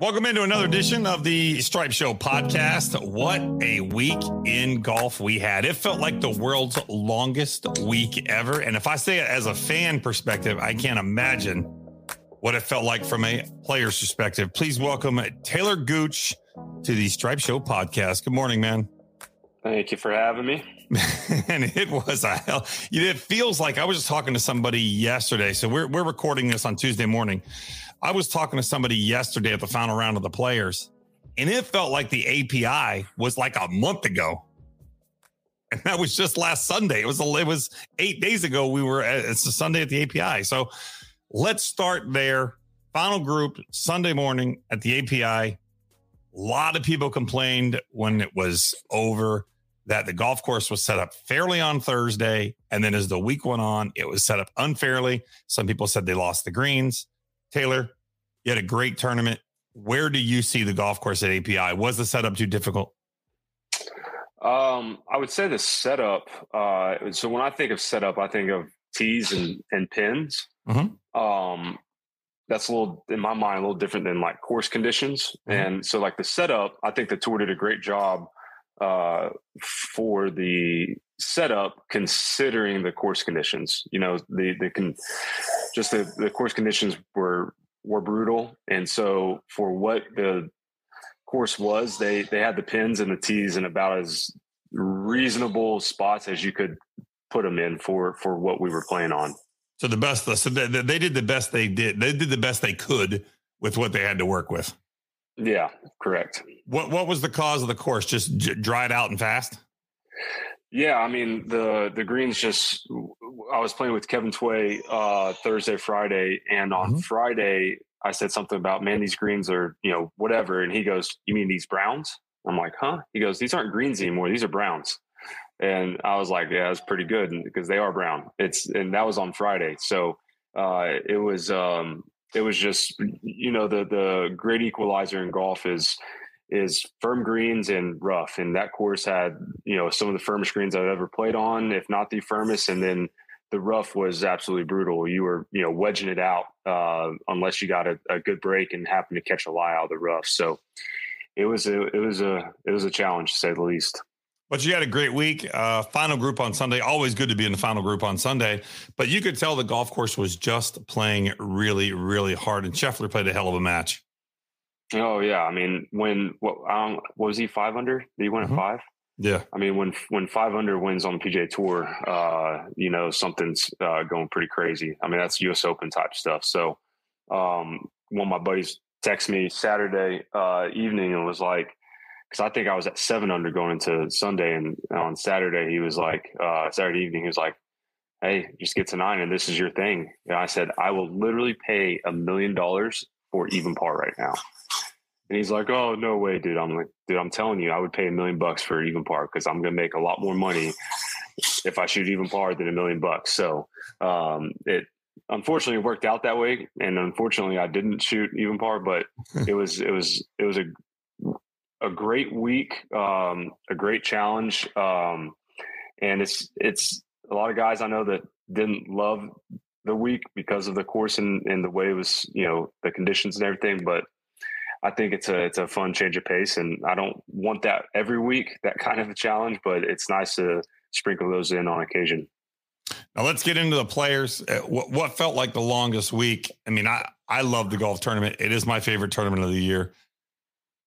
Welcome into another edition of the Stripe Show podcast. What a week in golf we had. It felt like the world's longest week ever. And if I say it as a fan perspective, I can't imagine what it felt like from a player's perspective. Please welcome Talor Gooch to the Stripe Show podcast. Good morning, man. Thank you for having me. and it was a hell. It feels like I was just talking to somebody yesterday. So we're, we're recording this on Tuesday morning. I was talking to somebody yesterday at the final round of the players, and it felt like the API was like a month ago. And that was just last Sunday. It was it was eight days ago. We were at, it's a Sunday at the API. So let's start there. Final group Sunday morning at the API. A lot of people complained when it was over that the golf course was set up fairly on Thursday. And then as the week went on, it was set up unfairly. Some people said they lost the greens. Talor, you had a great tournament. Where do you see the golf course at API? Was the setup too difficult? Um, I would say the setup. Uh, so when I think of setup, I think of tees and, and pins. Mm-hmm. Um, that's a little in my mind a little different than like course conditions. Mm-hmm. And so like the setup, I think the tour did a great job uh, for the setup considering the course conditions. You know, the the can just the, the course conditions were were brutal, and so for what the course was, they they had the pins and the tees in about as reasonable spots as you could put them in for for what we were playing on. So the best, so they, they did the best they did. They did the best they could with what they had to work with. Yeah, correct. What what was the cause of the course? Just j- dried out and fast. Yeah, I mean the the greens just. I was playing with Kevin Tway uh, Thursday, Friday, and on mm-hmm. Friday I said something about man, these greens are you know whatever, and he goes, "You mean these browns?" I'm like, "Huh?" He goes, "These aren't greens anymore; these are browns." And I was like, "Yeah, that's pretty good because they are brown." It's and that was on Friday, so uh, it was um, it was just you know the the great equalizer in golf is is firm greens and rough and that course had you know some of the firmest greens i've ever played on if not the firmest and then the rough was absolutely brutal you were you know wedging it out uh, unless you got a, a, good break and happened to catch a lie out of the rough so it was a it was a it was a challenge to say the least but you had a great week. Uh, final group on Sunday. Always good to be in the final group on Sunday. But you could tell the golf course was just playing really, really hard. And Scheffler played a hell of a match. Oh yeah, I mean when what, um, what was he five under? Did he win mm-hmm. at five? Yeah, I mean when when five under wins on the PGA Tour, uh, you know something's uh, going pretty crazy. I mean that's U.S. Open type stuff. So um, one of my buddies texted me Saturday uh, evening and was like, because I think I was at seven under going into Sunday, and on Saturday he was like, uh, Saturday evening he was like, "Hey, just get to nine, and this is your thing." And I said, "I will literally pay a million dollars for even par right now." And he's like, "Oh no way, dude!" I'm like, "Dude, I'm telling you, I would pay a million bucks for even par because I'm gonna make a lot more money if I shoot even par than a million bucks." So um, it unfortunately worked out that way, and unfortunately, I didn't shoot even par, but it was it was it was a a great week, um, a great challenge, um, and it's it's a lot of guys I know that didn't love the week because of the course and, and the way it was, you know, the conditions and everything. But I think it's a it's a fun change of pace, and I don't want that every week, that kind of a challenge. But it's nice to sprinkle those in on occasion. Now let's get into the players. Uh, what, what felt like the longest week? I mean, I I love the golf tournament. It is my favorite tournament of the year.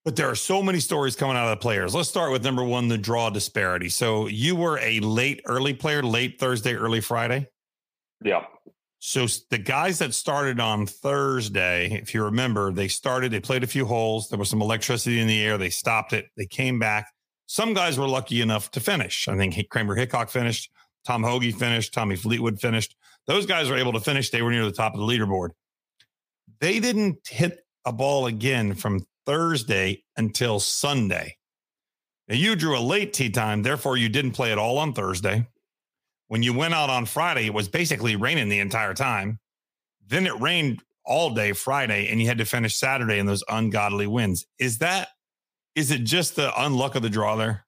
But there are so many stories coming out of the players. Let's start with number one, the draw disparity. So you were a late, early player, late Thursday, early Friday. Yeah. So the guys that started on Thursday, if you remember, they started, they played a few holes. There was some electricity in the air. They stopped it. They came back. Some guys were lucky enough to finish. I think Kramer Hickok finished. Tom Hoge finished. Tommy Fleetwood finished. Those guys were able to finish. They were near the top of the leaderboard. They didn't hit a ball again from Thursday until Sunday. Now, you drew a late tee time, therefore, you didn't play at all on Thursday. When you went out on Friday, it was basically raining the entire time. Then it rained all day Friday, and you had to finish Saturday in those ungodly winds. Is that, is it just the unluck of the draw there?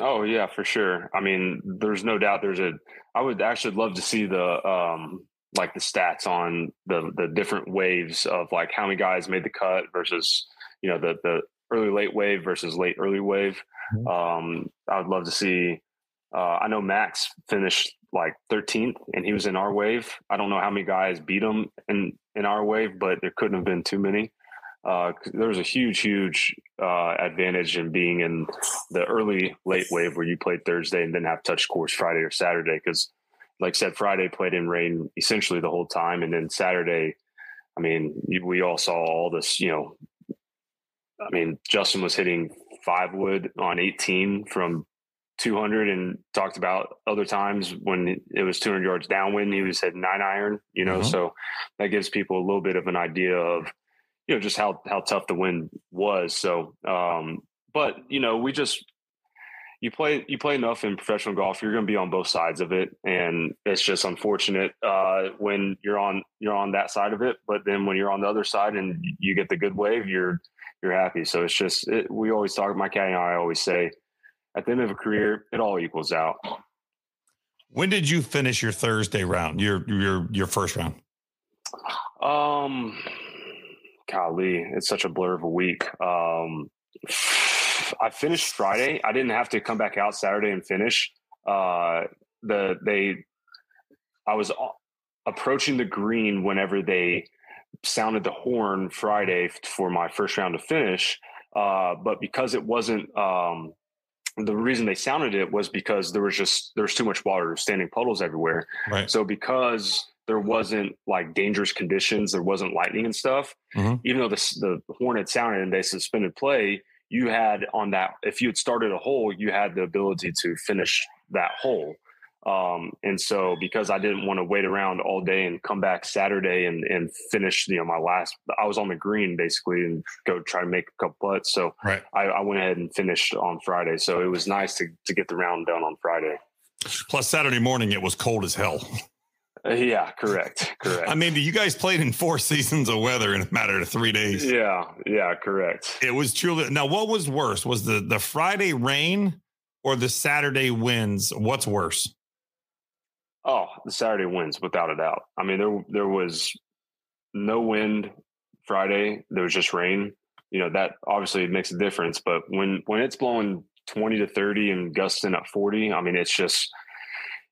Oh yeah, for sure. I mean, there's no doubt. There's a. I would actually love to see the um, like the stats on the the different waves of like how many guys made the cut versus you know the the early late wave versus late early wave. Mm-hmm. Um, I would love to see. Uh, I know Max finished like 13th, and he was in our wave. I don't know how many guys beat him in in our wave, but there couldn't have been too many. Uh, there was a huge, huge uh, advantage in being in the early late wave where you played Thursday and then have touch course Friday or Saturday because like I said, Friday played in rain essentially the whole time, and then Saturday, I mean, we all saw all this. You know, I mean, Justin was hitting five wood on 18 from 200, and talked about other times when it was 200 yards downwind, he was hitting nine iron. You know, mm-hmm. so that gives people a little bit of an idea of you know just how how tough the wind was. So, um, but you know, we just you play you play enough in professional golf, you're going to be on both sides of it, and it's just unfortunate uh, when you're on you're on that side of it. But then when you're on the other side and you get the good wave, you're you're happy. So it's just it, we always talk. My caddy and I always say, at the end of a career, it all equals out. When did you finish your Thursday round? Your your your first round? Um, golly, it's such a blur of a week. Um I finished Friday. I didn't have to come back out Saturday and finish. Uh, the they, I was approaching the green whenever they sounded the horn Friday for my first round to finish. Uh, but because it wasn't, um, the reason they sounded it was because there was just there's too much water, standing puddles everywhere. Right. So because there wasn't like dangerous conditions, there wasn't lightning and stuff. Mm-hmm. Even though the the horn had sounded and they suspended play, you had on that if you had started a hole you had the ability to finish that hole um, and so because i didn't want to wait around all day and come back saturday and, and finish you know my last i was on the green basically and go try to make a couple putts so right. I, I went ahead and finished on friday so it was nice to, to get the round done on friday plus saturday morning it was cold as hell uh, yeah, correct. Correct. I mean, you guys played in four seasons of weather in a matter of three days. Yeah, yeah, correct. It was truly now what was worse? Was the the Friday rain or the Saturday winds? What's worse? Oh, the Saturday winds, without a doubt. I mean, there there was no wind Friday. There was just rain. You know, that obviously makes a difference. But when when it's blowing 20 to 30 and gusting at 40, I mean, it's just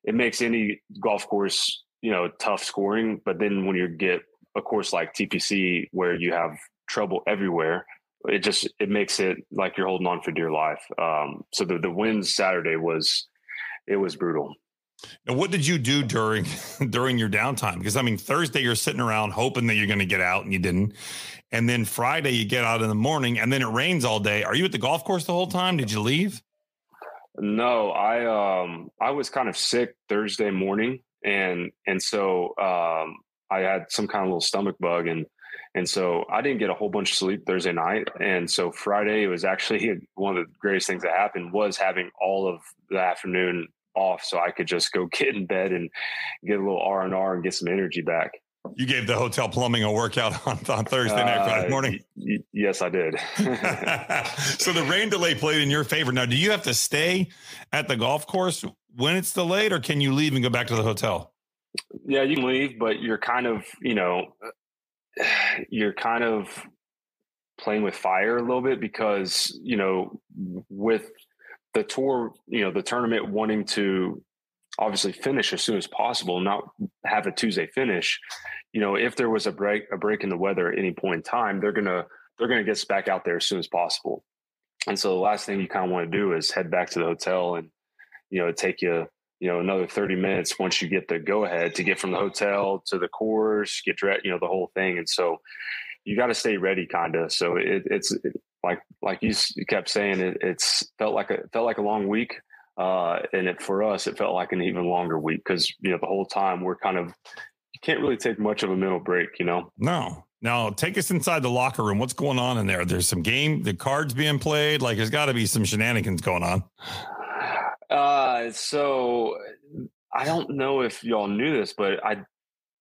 it makes any golf course you know tough scoring. But then when you get a course like TPC where you have trouble everywhere, it just it makes it like you're holding on for dear life. Um, so the the win Saturday was it was brutal. And what did you do during during your downtime? Because I mean, Thursday you're sitting around hoping that you're going to get out, and you didn't. And then Friday you get out in the morning, and then it rains all day. Are you at the golf course the whole time? Did you leave? No, I um I was kind of sick Thursday morning, and and so um, I had some kind of little stomach bug, and and so I didn't get a whole bunch of sleep Thursday night, and so Friday was actually one of the greatest things that happened was having all of the afternoon off, so I could just go get in bed and get a little R and R and get some energy back. You gave the hotel plumbing a workout on, on Thursday night, uh, Friday morning. Y- yes, I did. so the rain delay played in your favor. Now, do you have to stay at the golf course when it's delayed, or can you leave and go back to the hotel? Yeah, you can leave, but you're kind of, you know, you're kind of playing with fire a little bit because, you know, with the tour, you know, the tournament wanting to obviously finish as soon as possible, not have a Tuesday finish. You know, if there was a break a break in the weather at any point in time, they're gonna they're gonna get us back out there as soon as possible. And so the last thing you kind of want to do is head back to the hotel and you know take you you know another 30 minutes once you get the go ahead to get from the hotel to the course get you know the whole thing and so you got to stay ready kind of so it, it's it, like like you kept saying it, it's felt like a felt like a long week uh, and it, for us it felt like an even longer week because you know the whole time we're kind of you can't really take much of a mental break you know? No. Now take us inside the locker room. What's going on in there? There's some game the cards being played? Like there's got to be some shenanigans going on. Uh, so I don't know if y'all knew this, but I'm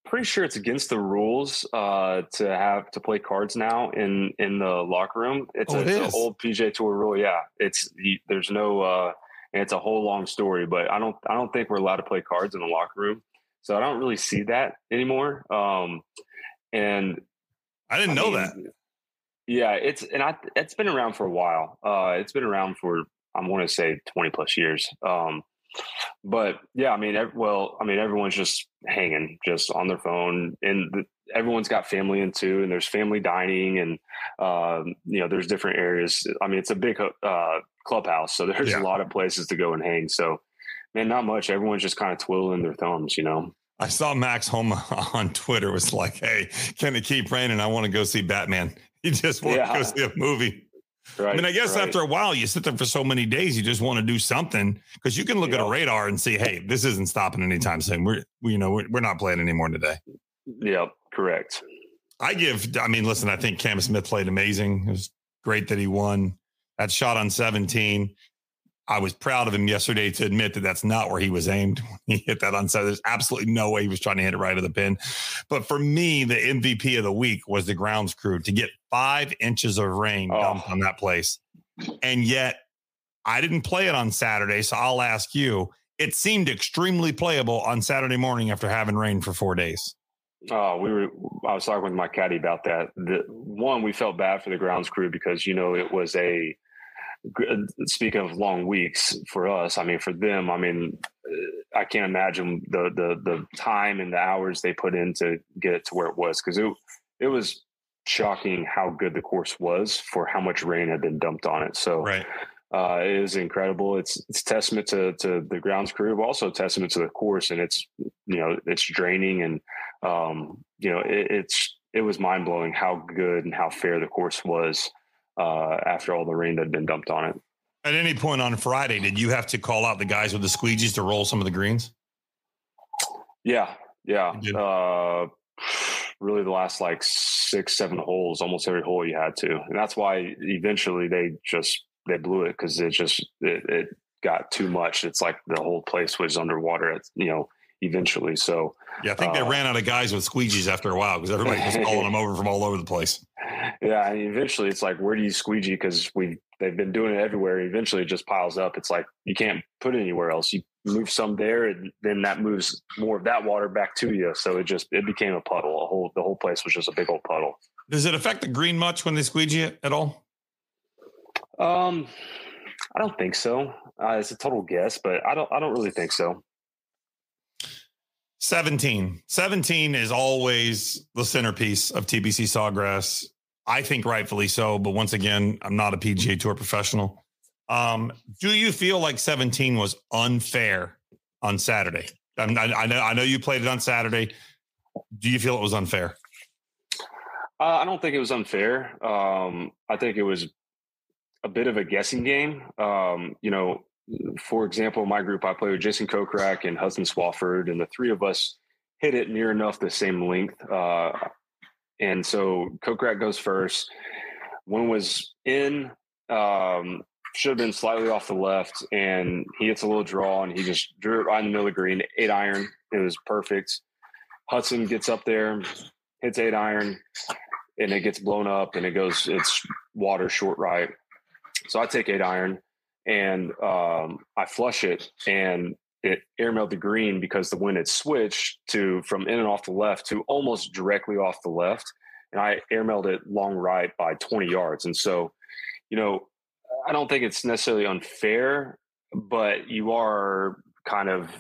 pretty sure it's against the rules uh, to have to play cards now in in the locker room. It's, oh, a, it it's an old PGA Tour rule. Yeah, it's there's no. Uh, it's a whole long story, but I don't I don't think we're allowed to play cards in the locker room. So I don't really see that anymore. Um, and I didn't I know mean, that. Yeah, it's and I it's been around for a while. Uh, it's been around for I want to say twenty plus years. Um, but yeah, I mean, well, I mean, everyone's just hanging, just on their phone, and the, everyone's got family in too, and there's family dining, and um, you know, there's different areas. I mean, it's a big uh, clubhouse, so there's yeah. a lot of places to go and hang. So, man, not much. Everyone's just kind of twiddling their thumbs, you know. I saw Max Homa on Twitter was like, "Hey, can it keep raining? I want to go see Batman." He just wants yeah. to go see a movie. Right, I mean, I guess right. after a while, you sit there for so many days, you just want to do something because you can look at a radar and see, hey, this isn't stopping anytime soon. We're, we, you know, we're, we're not playing anymore today. Yeah, correct. I give, I mean, listen, I think Cam Smith played amazing. It was great that he won that shot on 17. I was proud of him yesterday to admit that that's not where he was aimed. when He hit that on set. There's absolutely no way he was trying to hit it right of the pin. But for me, the MVP of the week was the grounds crew to get five inches of rain oh. dumped on that place. And yet I didn't play it on Saturday. So I'll ask you, it seemed extremely playable on Saturday morning after having rain for four days. Oh, we were. I was talking with my caddy about that. The one we felt bad for the grounds crew because you know it was a speaking of long weeks for us, I mean, for them, I mean, uh, I can't imagine the the the time and the hours they put in to get it to where it was because it it was shocking how good the course was for how much rain had been dumped on it. So right. Uh, it is incredible. It's it's testament to to the grounds crew, but also testament to the course, and it's you know it's draining, and um, you know it, it's it was mind blowing how good and how fair the course was uh, after all the rain that had been dumped on it. At any point on Friday, did you have to call out the guys with the squeegees to roll some of the greens? Yeah, yeah. Uh, really, the last like six, seven holes, almost every hole you had to, and that's why eventually they just they blew it because it just it, it got too much. It's like the whole place was underwater. At, you know, eventually. So yeah, I think uh, they ran out of guys with squeegees after a while because everybody was calling them over from all over the place. Yeah, and eventually it's like, where do you squeegee? Because we they've been doing it everywhere. Eventually, it just piles up. It's like you can't put it anywhere else. You move some there, and then that moves more of that water back to you. So it just it became a puddle. A whole the whole place was just a big old puddle. Does it affect the green much when they squeegee it at all? Um, I don't think so. Uh, it's a total guess, but I don't. I don't really think so. 17. 17 is always the centerpiece of TPC Sawgrass. I think rightfully so, but once again, I'm not a PGA Tour professional. Um, do you feel like 17 was unfair on Saturday? I, I, know, I know you played it on Saturday. Do you feel it was unfair? Uh, I don't think it was unfair. Um, I think it was a bit of a guessing game. Um, you know, for example, my group, I play with Jason Kokrak and Hudson Swafford, and the three of us hit it near enough the same length. Uh, and so Kokrak goes first. One was in, um, should have been slightly off the left, and he hits a little draw, and he just drew it right in the middle of the green, eight iron. It was perfect. Hudson gets up there, hits eight iron, and it gets blown up, and it goes, it's water short right. So I take eight iron and um, I flush it and it airmailed the green because the wind had switched to from in and off the left to almost directly off the left. And I airmailed it long right by 20 yards. And so, you know, I don't think it's necessarily unfair, but you are kind of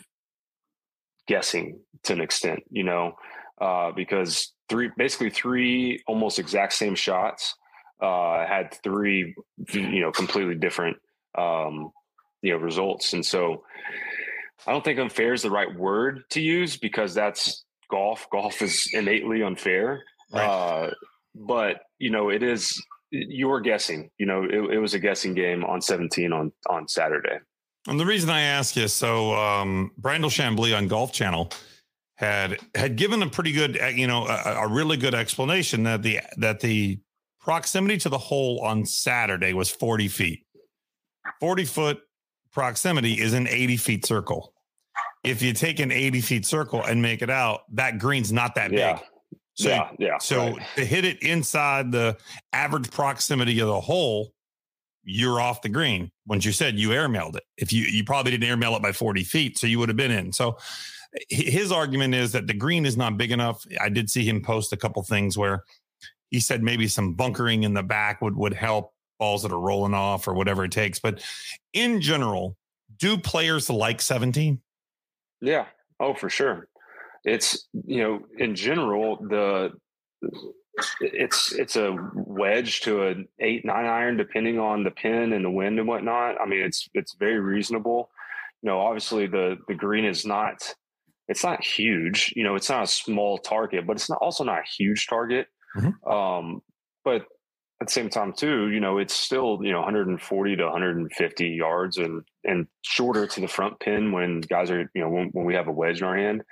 guessing to an extent, you know, uh, because three, basically three almost exact same shots uh, had three, you know, completely different um, you know results. And so I don't think unfair is the right word to use because that's golf. Golf is innately unfair. Right. Uh, but you know, it is You were guessing. You know, it, it, was a guessing game on 17 on on Saturday. And the reason I ask is so um, Brandel Chamblee on Golf Channel had had given a pretty good, uh, you know, a, a really good explanation that the that the proximity to the hole on Saturday was 40 feet. 40 foot proximity is an 80 feet circle. If you take an 80 feet circle and make it out, that green's not that yeah. big. So, yeah, yeah. So right. to hit it inside the average proximity of the hole, you're off the green. Once you said you airmailed it, if you you probably didn't airmail it by 40 feet, so you would have been in. So his argument is that the green is not big enough. I did see him post a couple things where he said maybe some bunkering in the back would would help balls that are rolling off or whatever it takes. But in general, do players like 17? Yeah. Oh, for sure. It's you know, in general, the it's it's a wedge to an eight nine iron depending on the pin and the wind and whatnot. I mean, it's it's very reasonable. You know, obviously the the green is not it's not huge. You know, it's not a small target, but it's not also not a huge target. Mm-hmm. Um, but at the same time, too, you know, it's still you know 140 to 150 yards and and shorter to the front pin when guys are you know when, when we have a wedge in our hand.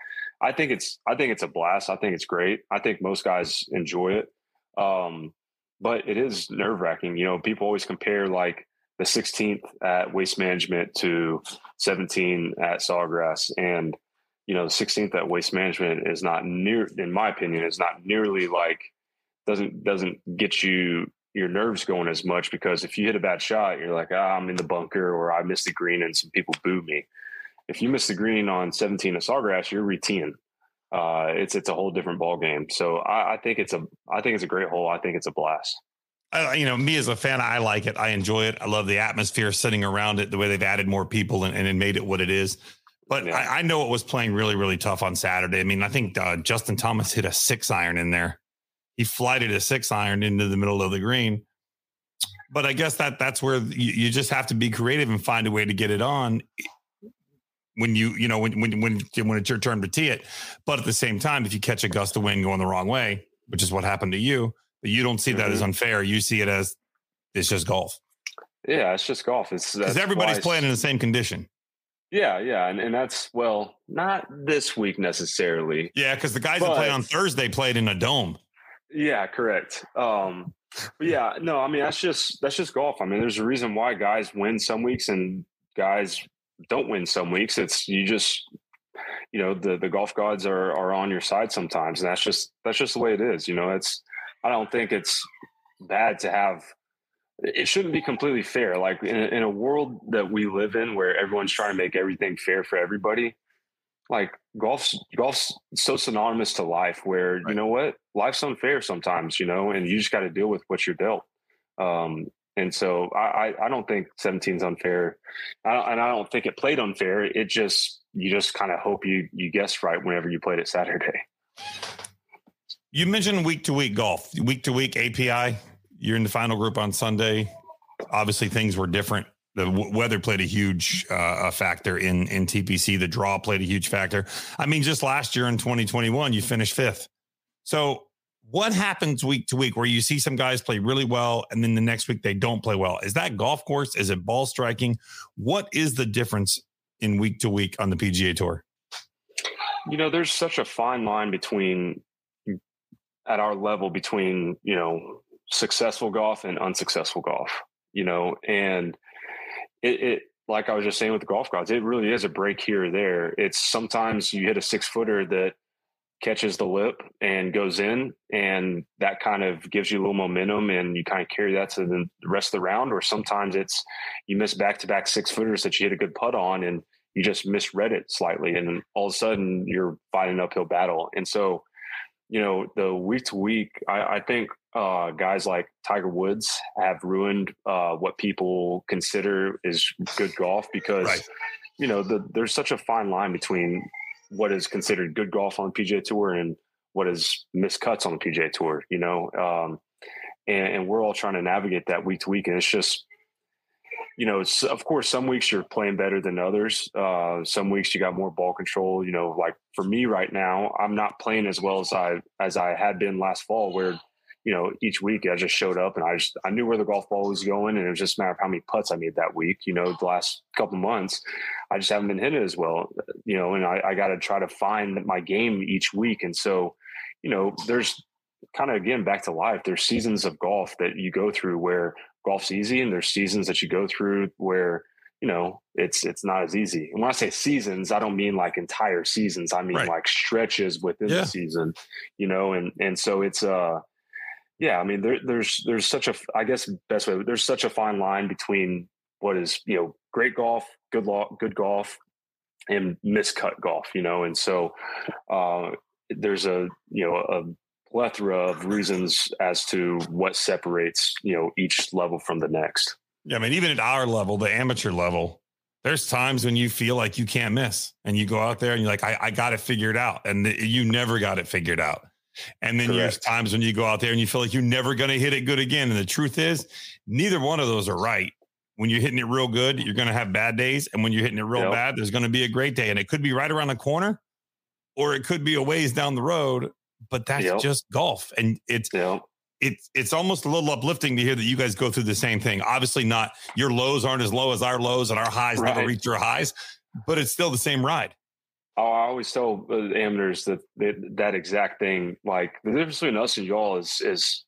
I think it's I think it's a blast. I think it's great. I think most guys enjoy it. Um, but it is nerve wracking. You know, people always compare like the 16th at Waste Management to 17 at Sawgrass, and you know, the 16th at Waste Management is not near, in my opinion, is not nearly like doesn't doesn't get you your nerves going as much because if you hit a bad shot, you're like, ah, I'm in the bunker or I missed the green and some people boo me if you miss the green on 17 of Sawgrass, you're reteeing. Uh, it's it's a whole different ball game. So I, I, think it's a I think it's a great hole. I think it's a blast. Uh, you know, me as a fan, I like it. I enjoy it. I love the atmosphere sitting around it, the way they've added more people and, and made it what it is. But yeah. I, I, know it was playing really, really tough on Saturday. I mean, I think uh, Justin Thomas hit a six iron in there. He flighted a six iron into the middle of the green. But I guess that that's where you, you just have to be creative and find a way to get it on when you you know when when when when it's your turn to tee it. But at the same time, if you catch a gust of wind going the wrong way, which is what happened to you, you don't see that mm-hmm. as unfair. You see it as it's just golf. Yeah, it's just golf. It's because everybody's playing in the same condition. Yeah, yeah, and, and that's well, not this week necessarily. Yeah, because the guys but, that played on Thursday played in a dome. Yeah, correct. Um, yeah, no, I mean that's just that's just golf. I mean, there's a reason why guys win some weeks and guys don't win some weeks. It's you just you know the the golf gods are are on your side sometimes, and that's just that's just the way it is. You know, it's I don't think it's bad to have. It shouldn't be completely fair. Like in in a world that we live in, where everyone's trying to make everything fair for everybody, like golf's golf's so synonymous to life where right. you know what life's unfair sometimes you know and you just got to deal with what you're dealt um and so I, I don't think 17 is unfair. I and I don't think it played unfair. It just, you just kind of hope you, you guessed right whenever you played it Saturday. You mentioned week to week golf, week to week API. You're in the final group on Sunday. Obviously, things were different. The weather played a huge uh, factor in in TPC. The draw played a huge factor. I mean, just last year in 2021, you finished fifth. So what happens week to week where you see some guys play really well and then the next week they don't play well? Is that golf course? Is it ball striking? What is the difference in week to week on the PGA Tour? You know, there's such a fine line between at our level between, you know, successful golf and unsuccessful golf, you know, and it, it like I was just saying with the golf gods, it really is a break here or there. It's sometimes you hit a six footer that catches the lip and goes in and that kind of gives you a little momentum and you kind of carry that to the rest of the round or sometimes it's you miss back-to-back six footers that you hit a good putt on and you just misread it slightly and all of a sudden you're fighting an uphill battle and so you know the week to week i, I think uh, guys like tiger woods have ruined uh, what people consider is good golf because right. you know the, there's such a fine line between what is considered good golf on the PGA Tour and what is miscuts on the PGA Tour, you know. Um, and, and, we're all trying to navigate that week to week, and it's just, you know, of course, some weeks you're playing better than others. Uh, some weeks you got more ball control. You know, like for me right now, I'm not playing as well as I as I had been last fall, where you know, each week I just showed up and I just I knew where the golf ball was going, and it was just a matter of how many putts I made that week. You know, the last couple months, I just haven't been hitting as well. You know, and I, I got to try to find my game each week, and so, you know, there's kind of again back to life. There's seasons of golf that you go through where golf's easy, and there's seasons that you go through where you know it's it's not as easy and when i say seasons i don't mean like entire seasons i mean right. like stretches within yeah. the season you know and and so it's uh yeah, I mean, there, there's there's such a I guess best way there's such a fine line between what is you know great golf, good law, good golf, and miscut golf, you know, and so uh, there's a you know a plethora of reasons as to what separates you know each level from the next. Yeah, I mean, even at our level, the amateur level, there's times when you feel like you can't miss, and you go out there and you're like, I, I got it figured out, and you never got it figured out. And then Correct. there's times when you go out there and you feel like you're never going to hit it good again. And the truth is, neither one of those are right. When you're hitting it real good, you're going to have bad days. And when you're hitting it real yep. bad, there's going to be a great day. And it could be right around the corner or it could be a ways down the road, but that's yep. just golf. And it's, yep. it's, it's almost a little uplifting to hear that you guys go through the same thing. Obviously, not your lows aren't as low as our lows and our highs right. never reach your highs, but it's still the same ride. Oh, I always tell uh, amateurs that, that that exact thing. Like the difference between us and y'all is is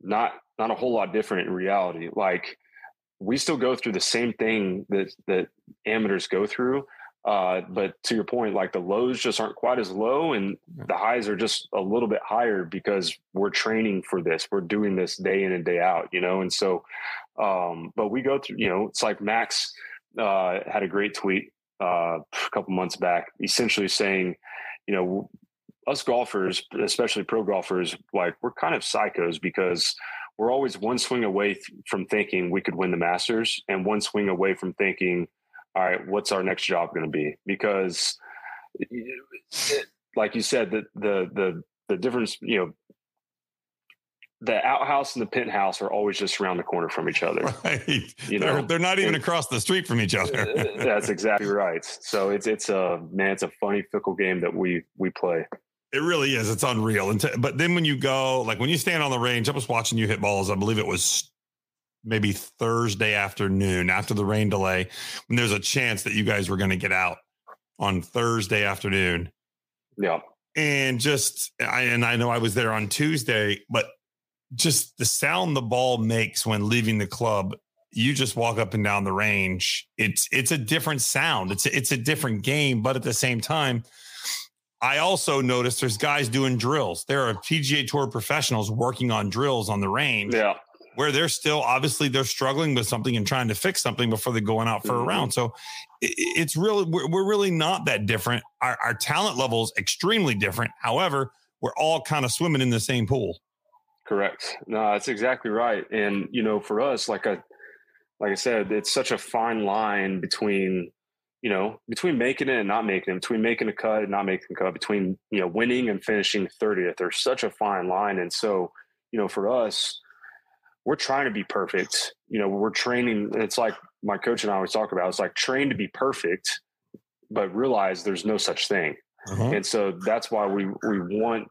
not not a whole lot different in reality. Like we still go through the same thing that that amateurs go through. Uh, but to your point, like the lows just aren't quite as low, and the highs are just a little bit higher because we're training for this. We're doing this day in and day out, you know. And so, um, but we go through. You know, it's like Max uh, had a great tweet uh, a couple months back, essentially saying, you know, us golfers, especially pro golfers, like we're kind of psychos because we're always one swing away th- from thinking we could win the Masters and one swing away from thinking, all right, what's our next job going to be? Because, like you said, the the the the difference, you know, the outhouse and the penthouse are always just around the corner from each other. Right. You know, they're, they're not even and, across the street from each other. that's exactly right. So it's it's a man, it's a funny fickle game that we we play. It really is. It's unreal. And t- but then when you go, like when you stand on the range, I was watching you hit balls. I believe it was maybe Thursday afternoon after the rain delay, when there's a chance that you guys were going to get out on Thursday afternoon. Yeah. And just, I, and I know I was there on Tuesday, but just the sound the ball makes when leaving the club you just walk up and down the range it's it's a different sound it's it's a different game but at the same time i also noticed there's guys doing drills there are pga tour professionals working on drills on the range yeah where they're still obviously they're struggling with something and trying to fix something before they're going out for mm-hmm. a round so it, it's really we're, we're, really not that different our, our talent level is extremely different however we're all kind of swimming in the same pool Correct. No, that's exactly right. And you know, for us, like I like I said, it's such a fine line between you know between making it and not making it, between making a cut and not making a cut, between you know winning and finishing thirtieth. There's such a fine line, and so you know, for us, we're trying to be perfect. You know, we're training. It's like my coach and I always talk about. It's like train to be perfect, but realize there's no such thing. Uh-huh. And so that's why we we want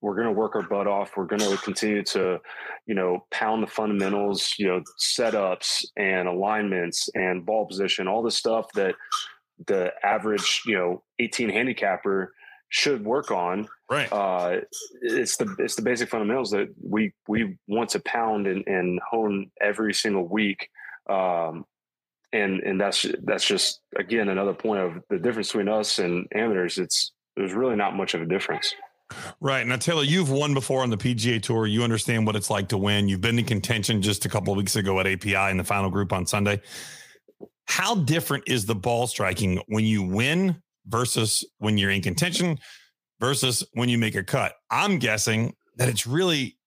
we're going to work our butt off. We're going to continue to, you know, pound the fundamentals, you know, setups and alignments and ball position, all the stuff that the average, you know, 18 handicapper should work on. Right. Uh, it's the it's the basic fundamentals that we we want to pound and, and hone every single week. Um, and and that's that's just again another point of the difference between us and amateurs. It's there's really not much of a difference. Right. Now, Talor, you've won before on the PGA Tour. You understand what it's like to win. You've been in contention just a couple of weeks ago at API in the final group on Sunday. How different is the ball striking when you win versus when you're in contention versus when you make a cut? I'm guessing that it's really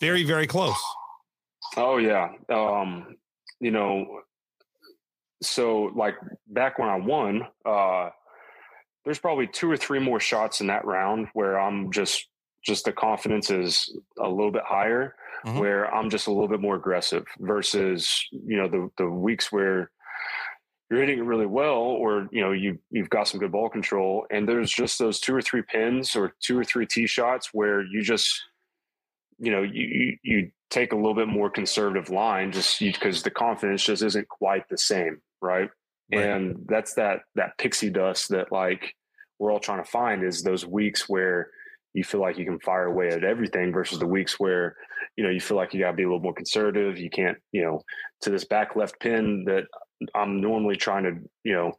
very, very close. Oh, yeah. Um, you know, so like back when I won, uh, there's probably two or three more shots in that round where I'm just just the confidence is a little bit higher, mm-hmm. where I'm just a little bit more aggressive versus you know the the weeks where you're hitting it really well or you know you you've got some good ball control and there's just those two or three pins or two or three tee shots where you just you know you you, you take a little bit more conservative line just because the confidence just isn't quite the same right? right? And that's that that pixie dust that like we're all trying to find is those weeks where you feel like you can fire away at everything versus the weeks where you know you feel like you got to be a little more conservative. You can't, you know, to this back left pin that I'm normally trying to, you know,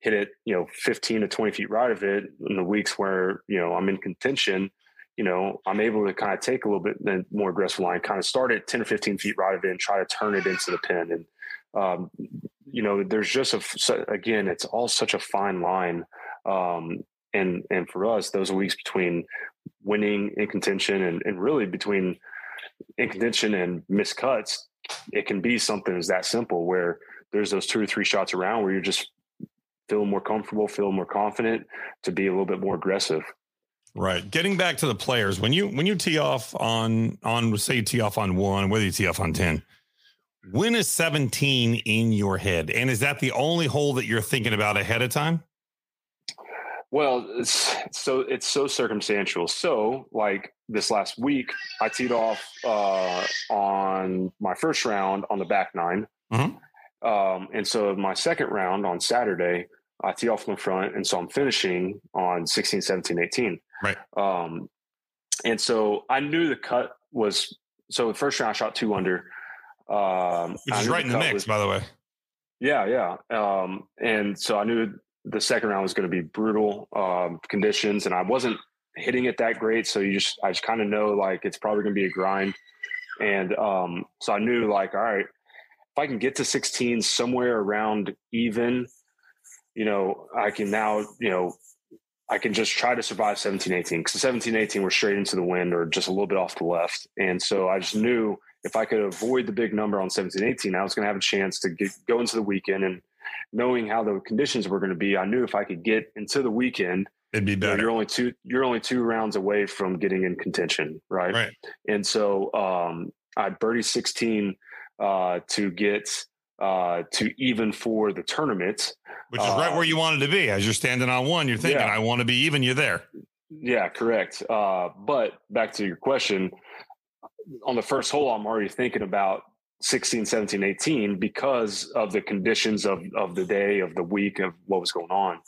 hit it, you know, 15 to 20 feet right of it. In the weeks where you know I'm in contention, you know, I'm able to kind of take a little bit more aggressive line, kind of start at 10 or 15 feet right of it and try to turn it into the pin. And um, you know, there's just a again, it's all such a fine line. Um, and and for us, those weeks between winning in contention and, and really between in contention and missed cuts, it can be something as that simple where there's those two or three shots around where you're just feeling more comfortable, feeling more confident to be a little bit more aggressive. Right. Getting back to the players, when you when you tee off on on say you tee off on one, whether you tee off on ten, when is seventeen in your head, and is that the only hole that you're thinking about ahead of time? Well, it's, so it's so circumstantial. So, like this last week, I teed off uh, on my first round on the back 9 mm-hmm. Um, and so my second round on Saturday, I tee off in the front, and so I'm finishing on 16, 17, 18. Right. Um, and so I knew the cut was so the first round I shot two under. Um, Which is right in the mix, was, by the way. Yeah, yeah. Um, and so I knew the second round was going to be brutal um, conditions, and I wasn't hitting it that great. So you just, I just kind of know like it's probably going to be a grind. And um, so I knew like, all right, if I can get to 16 somewhere around even, you know, I can now, you know, I can just try to survive 17, 18 because 17, 18 we're straight into the wind or just a little bit off the left. And so I just knew if I could avoid the big number on 17, 18, I was going to have a chance to get, go into the weekend and knowing how the conditions were going to be, I knew if I could get into the weekend, it'd be better. You are only two. You're only two rounds away from getting in contention, right? Right. And so um, I birdie 16 uh, to get uh, to even for the tournament, which is uh, right where you wanted to be. As you're standing on one, you're thinking, yeah. "I want to be even." You're there. Yeah, correct. Uh, but back to your question, on the first hole, I'm already thinking about 16, 17, 18 because of the conditions of, of the day, of the week, of what was going on.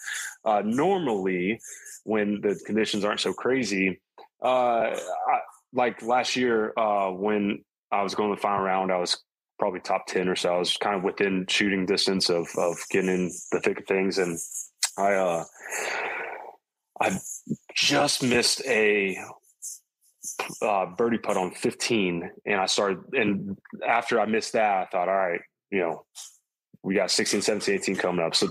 Uh, normally, when the conditions aren't so crazy, uh, I, like last year uh, when I was going to the final round, I was probably top 10 or so. I was kind of within shooting distance of, of getting in the thick of things. And I, uh, I just missed a uh, birdie putt on 15, and I started. And after I missed that, I thought, all right, you know, we got 16, 17, 18 coming up. So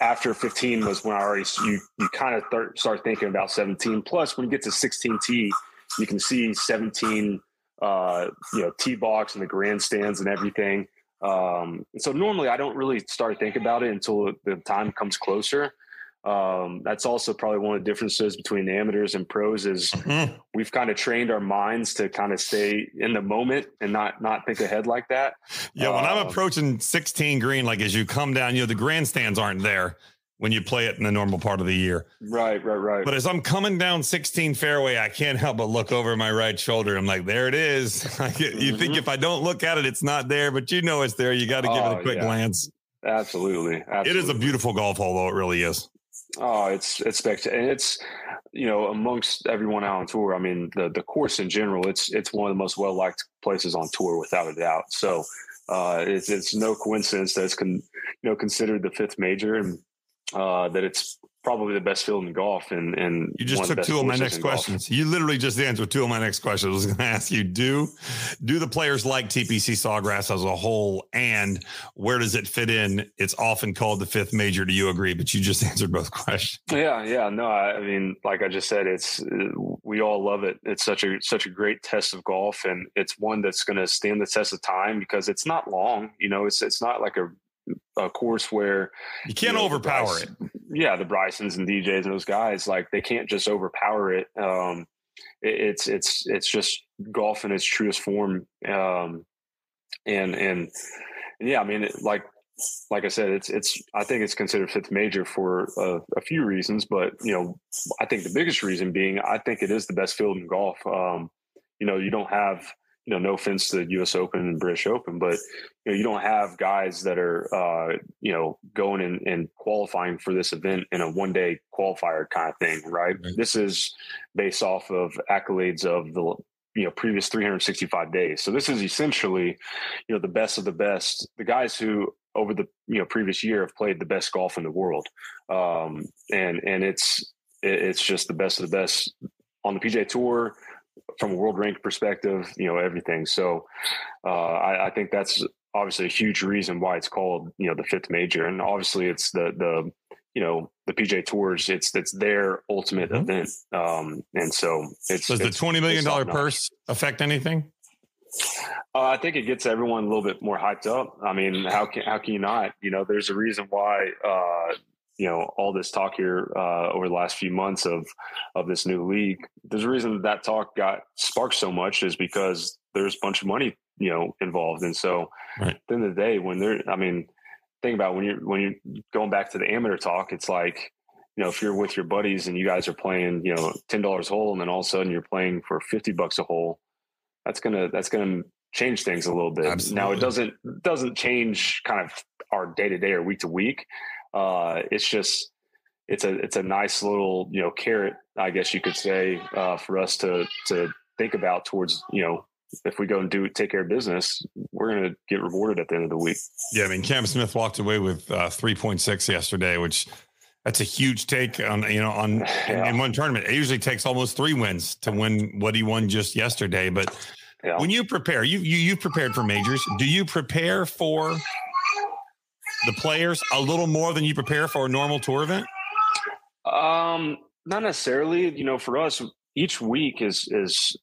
after 15 was when I already you you kind of start thinking about 17. Plus, when you get to 16 tee, you can see 17, uh, you know, tee box and the grandstands and everything. Um, so normally I don't really start thinking about it until the time comes closer. Um, that's also probably one of the differences between amateurs and pros is mm-hmm. we've kind of trained our minds to kind of stay in the moment and not not think ahead like that. Yeah, when um, I'm approaching 16 green, like as you come down, you know the grandstands aren't there when you play it in the normal part of the year. Right, right, right. But as I'm coming down 16 fairway, I can't help but look over my right shoulder. I'm like, there it is. you mm-hmm. think if I don't look at it, it's not there, but you know it's there. You got to give oh, it a oh, quick yeah. glance. Absolutely, Absolutely. It is a beautiful golf hole, though. It really is. Oh, it's it's spectacular, and it's you know amongst everyone out on tour. I mean, the the course in general, it's it's one of the most well liked places on tour without a doubt. So uh, it's it's no coincidence that it's con, you know considered the fifth major, and uh, that it's probably the best field in golf. And and you just took two of my next questions. You literally just answered two of my next questions. I was going to ask you do do the players like TPC Sawgrass as a whole, and where does it fit in? It's often called the fifth major. Do you agree? But you just answered both questions. Yeah, yeah. No, I, I mean, like I just said, it's we all love it. It's such a such a great test of golf, and it's one that's going to stand the test of time because it's not long. You know, it's it's not like a a course where you can't you know, overpower it. Yeah, the Brysons and DJs and those guys, like they can't just overpower it. Um, it it's it's it's just golf in its truest form. Um, and and, yeah, I mean, it, like like I said, it's it's I think it's considered fifth major for a, a, few reasons, but you know, I think the biggest reason being I think it is the best field in golf. Um, you know, you don't have you know, no offense to the U.S. Open and British Open, but you know, you don't have guys that are, uh, you know, going and, and, qualifying for this event in a one-day qualifier kind of thing, right? right? This is based off of accolades of the you know previous 365 days. So this is essentially, you know, the best of the best, the guys who over the you know previous year have played the best golf in the world, um, and and it's it's just the best of the best on the PGA Tour from a world rank perspective, you know, everything. So uh, I, I, think that's obviously a huge reason why it's called you know the fifth major, and obviously it's the the you know the PGA Tours. It's it's their ultimate mm-hmm. event, um, and so it's does it's, the twenty million dollar purse affect anything? Uh, I think it gets everyone a little bit more hyped up. I mean, how can how can you not? You know, there's a reason why uh, you know all this talk here uh, over the last few months of of this new league. There's a reason that, that talk got sparked so much is because there's a bunch of money you know involved, and so right. at the end of the day, when they're, I mean, think about when you're when you're going back to the amateur talk, it's like you know if you're with your buddies and you guys are playing you know ten dollars a hole, and then all of a sudden you're playing for fifty bucks a hole. That's gonna that's gonna change things a little bit. Absolutely. Now it doesn't doesn't change kind of our day to day or week to week. Uh, it's just it's a it's a nice little you know carrot, I guess you could say, uh, for us to to think about towards you know if we go and do take care of business, we're going to get rewarded at the end of the week. Yeah, I mean, Cam Smith walked away with uh, three point six yesterday, which that's a huge take on you know on yeah. in, one tournament. It usually takes almost three wins to win what he won just yesterday. But yeah. when you prepare, you you you prepared for majors. Do you prepare for the players a little more than you prepare for a normal tour event? Um, not necessarily. You know, for us, each week is is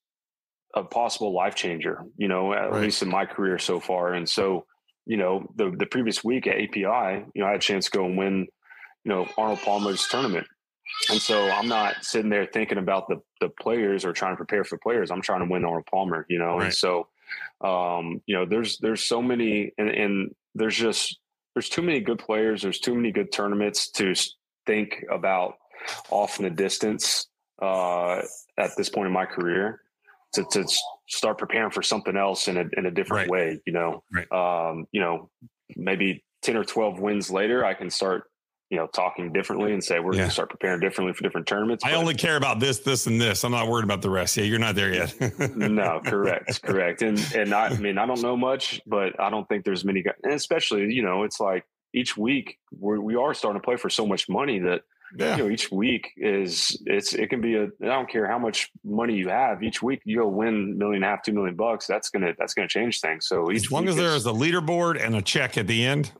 a possible life changer. You know, at right. least in my career so far. And so, you know, the the previous week at API, you know, I had a chance to go and win, you know, Arnold Palmer's tournament. And so I'm not sitting there thinking about the the players or trying to prepare for players. I'm trying to win Arnold Palmer, you know. Right. And so um, you know, there's there's so many and, and there's just there's too many good players. There's too many good tournaments to think about off in the distance uh, at this point in my career to, to start preparing for something else in a, in a different right. way, you know, right. um, you know, maybe 10 or 12 wins later, I can start you know, talking differently and say we're yeah. going to start preparing differently for different tournaments. I but, only care about this, this, and this. I'm not worried about the rest. Yeah, you're not there yet. no, correct, correct. And and I, I, mean, I don't know much, but I don't think there's many guys, and especially you know, it's like each week we're, we are starting to play for so much money that yeah. you know each week is it's it can be a I don't care how much money you have each week you go win million and a half two million bucks that's gonna that's gonna change things. So as long as there is a leaderboard and a check at the end,